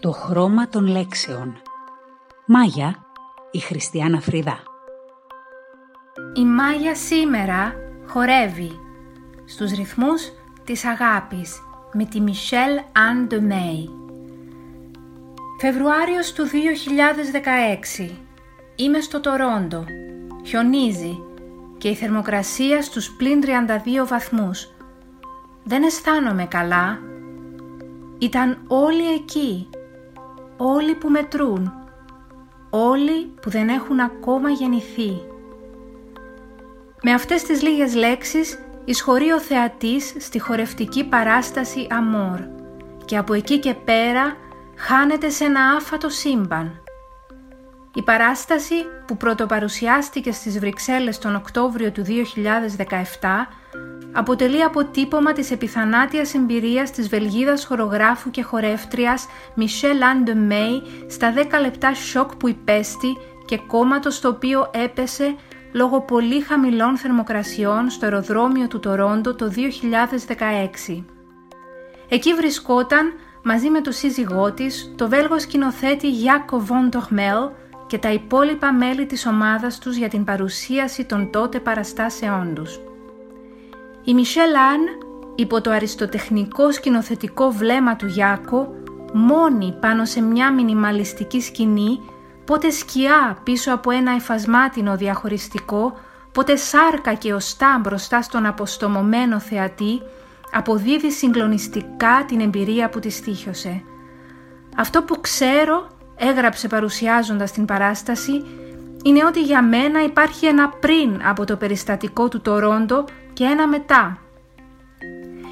Το χρώμα των λέξεων Μάγια, η Χριστιανά Φρυδά Η Μάγια σήμερα χορεύει στους ρυθμούς της αγάπης με τη Μισελ Αν Μέι. Φεβρουάριος του 2016 Είμαι στο Τορόντο. Χιονίζει και η θερμοκρασία στους πλην 32 βαθμούς. Δεν αισθάνομαι καλά. Ήταν όλοι εκεί. Όλοι που μετρούν. Όλοι που δεν έχουν ακόμα γεννηθεί. Με αυτές τις λίγες λέξεις εισχωρεί ο θεατής στη χορευτική παράσταση Αμόρ και από εκεί και πέρα χάνεται σε ένα άφατο σύμπαν. Η παράσταση που πρωτοπαρουσιάστηκε στις Βρυξέλλες τον Οκτώβριο του 2017 αποτελεί αποτύπωμα της επιθανάτιας εμπειρίας της Βελγίδας χορογράφου και χορεύτριας Michelle Anne May στα 10 λεπτά σοκ που υπέστη και κόμματο στο οποίο έπεσε λόγω πολύ χαμηλών θερμοκρασιών στο αεροδρόμιο του Τορόντο το 2016. Εκεί βρισκόταν μαζί με το σύζυγό της, το Βέλγο σκηνοθέτη Γιάκο Βον και τα υπόλοιπα μέλη της ομάδας τους για την παρουσίαση των τότε παραστάσεών τους. Η Μισελ Αν, υπό το αριστοτεχνικό σκηνοθετικό βλέμμα του Γιάκο, μόνη πάνω σε μια μινιμαλιστική σκηνή, πότε σκιά πίσω από ένα εφασμάτινο διαχωριστικό, πότε σάρκα και οστά μπροστά στον αποστομωμένο θεατή, αποδίδει συγκλονιστικά την εμπειρία που τη στήχιωσε. Αυτό που ξέρω έγραψε παρουσιάζοντας την παράσταση είναι ότι για μένα υπάρχει ένα πριν από το περιστατικό του Τορόντο και ένα μετά.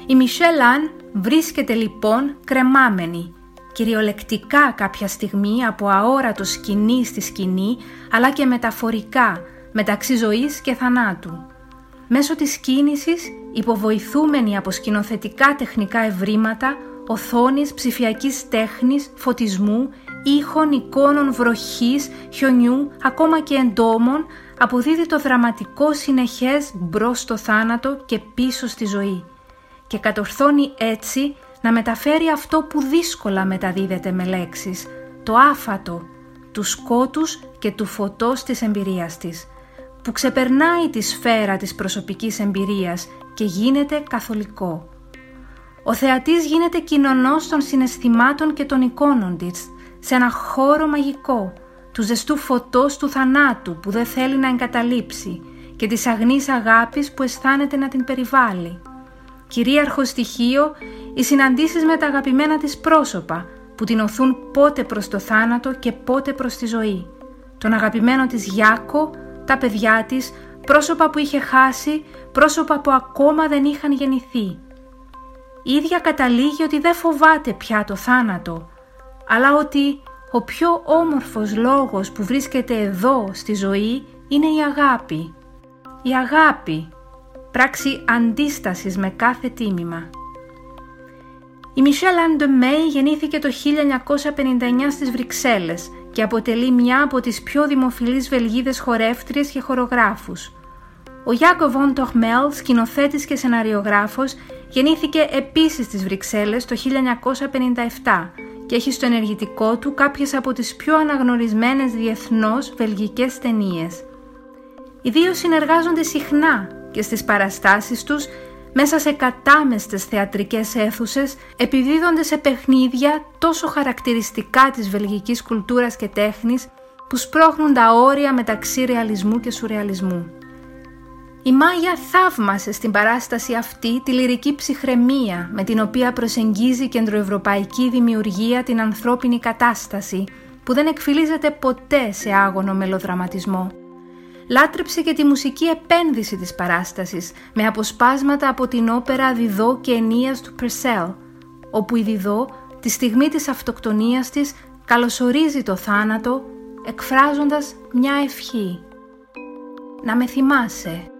Η Μισελ Αν βρίσκεται λοιπόν κρεμάμενη, κυριολεκτικά κάποια στιγμή από αόρατο σκηνή στη σκηνή, αλλά και μεταφορικά, μεταξύ ζωής και θανάτου. Μέσω της κίνησης, υποβοηθούμενη από σκηνοθετικά τεχνικά ευρήματα, οθόνης, ψηφιακής τέχνης, φωτισμού, ήχων, εικόνων, βροχής, χιονιού, ακόμα και εντόμων, αποδίδει το δραματικό συνεχές μπρος στο θάνατο και πίσω στη ζωή και κατορθώνει έτσι να μεταφέρει αυτό που δύσκολα μεταδίδεται με λέξεις, το άφατο, του σκότους και του φωτός της εμπειρίας της, που ξεπερνάει τη σφαίρα της προσωπικής εμπειρίας και γίνεται καθολικό. Ο θεατής γίνεται κοινωνός των συναισθημάτων και των εικόνων της, σε ένα χώρο μαγικό, του ζεστού φωτός του θανάτου που δεν θέλει να εγκαταλείψει και της αγνής αγάπης που αισθάνεται να την περιβάλλει. Κυρίαρχο στοιχείο, οι συναντήσεις με τα αγαπημένα της πρόσωπα που την οθούν πότε προς το θάνατο και πότε προς τη ζωή. Τον αγαπημένο της Γιάκο, τα παιδιά της, πρόσωπα που είχε χάσει, πρόσωπα που ακόμα δεν είχαν γεννηθεί. Η ίδια καταλήγει ότι δεν φοβάται πια το θάνατο, αλλά ότι ο πιο όμορφος λόγος που βρίσκεται εδώ στη ζωή είναι η αγάπη. Η αγάπη, πράξη αντίστασης με κάθε τίμημα. Η Μισελ Μέι γεννήθηκε το 1959 στις Βρυξέλλες και αποτελεί μια από τις πιο δημοφιλείς Βελγίδες χορεύτριες και χορογράφους. Ο Γιάκο Βον Τοχμέλ, σκηνοθέτης και σεναριογράφος, γεννήθηκε επίσης στις Βρυξέλλες το 1957 και έχει στο ενεργητικό του κάποιες από τις πιο αναγνωρισμένες διεθνώς βελγικές ταινίες. Οι δύο συνεργάζονται συχνά και στις παραστάσεις τους μέσα σε κατάμεστες θεατρικές αίθουσες επιδίδονται σε παιχνίδια τόσο χαρακτηριστικά της βελγικής κουλτούρας και τέχνης που σπρώχνουν τα όρια μεταξύ ρεαλισμού και σουρεαλισμού. Η Μάγια θαύμασε στην παράσταση αυτή τη λυρική ψυχραιμία με την οποία προσεγγίζει η κεντροευρωπαϊκή δημιουργία την ανθρώπινη κατάσταση που δεν εκφυλίζεται ποτέ σε άγωνο μελοδραματισμό. Λάτρεψε και τη μουσική επένδυση της παράστασης με αποσπάσματα από την όπερα Διδό και Ενίας του Περσέλ, όπου η Διδό τη στιγμή της αυτοκτονίας της καλωσορίζει το θάνατο εκφράζοντας μια ευχή. «Να με θυμάσαι,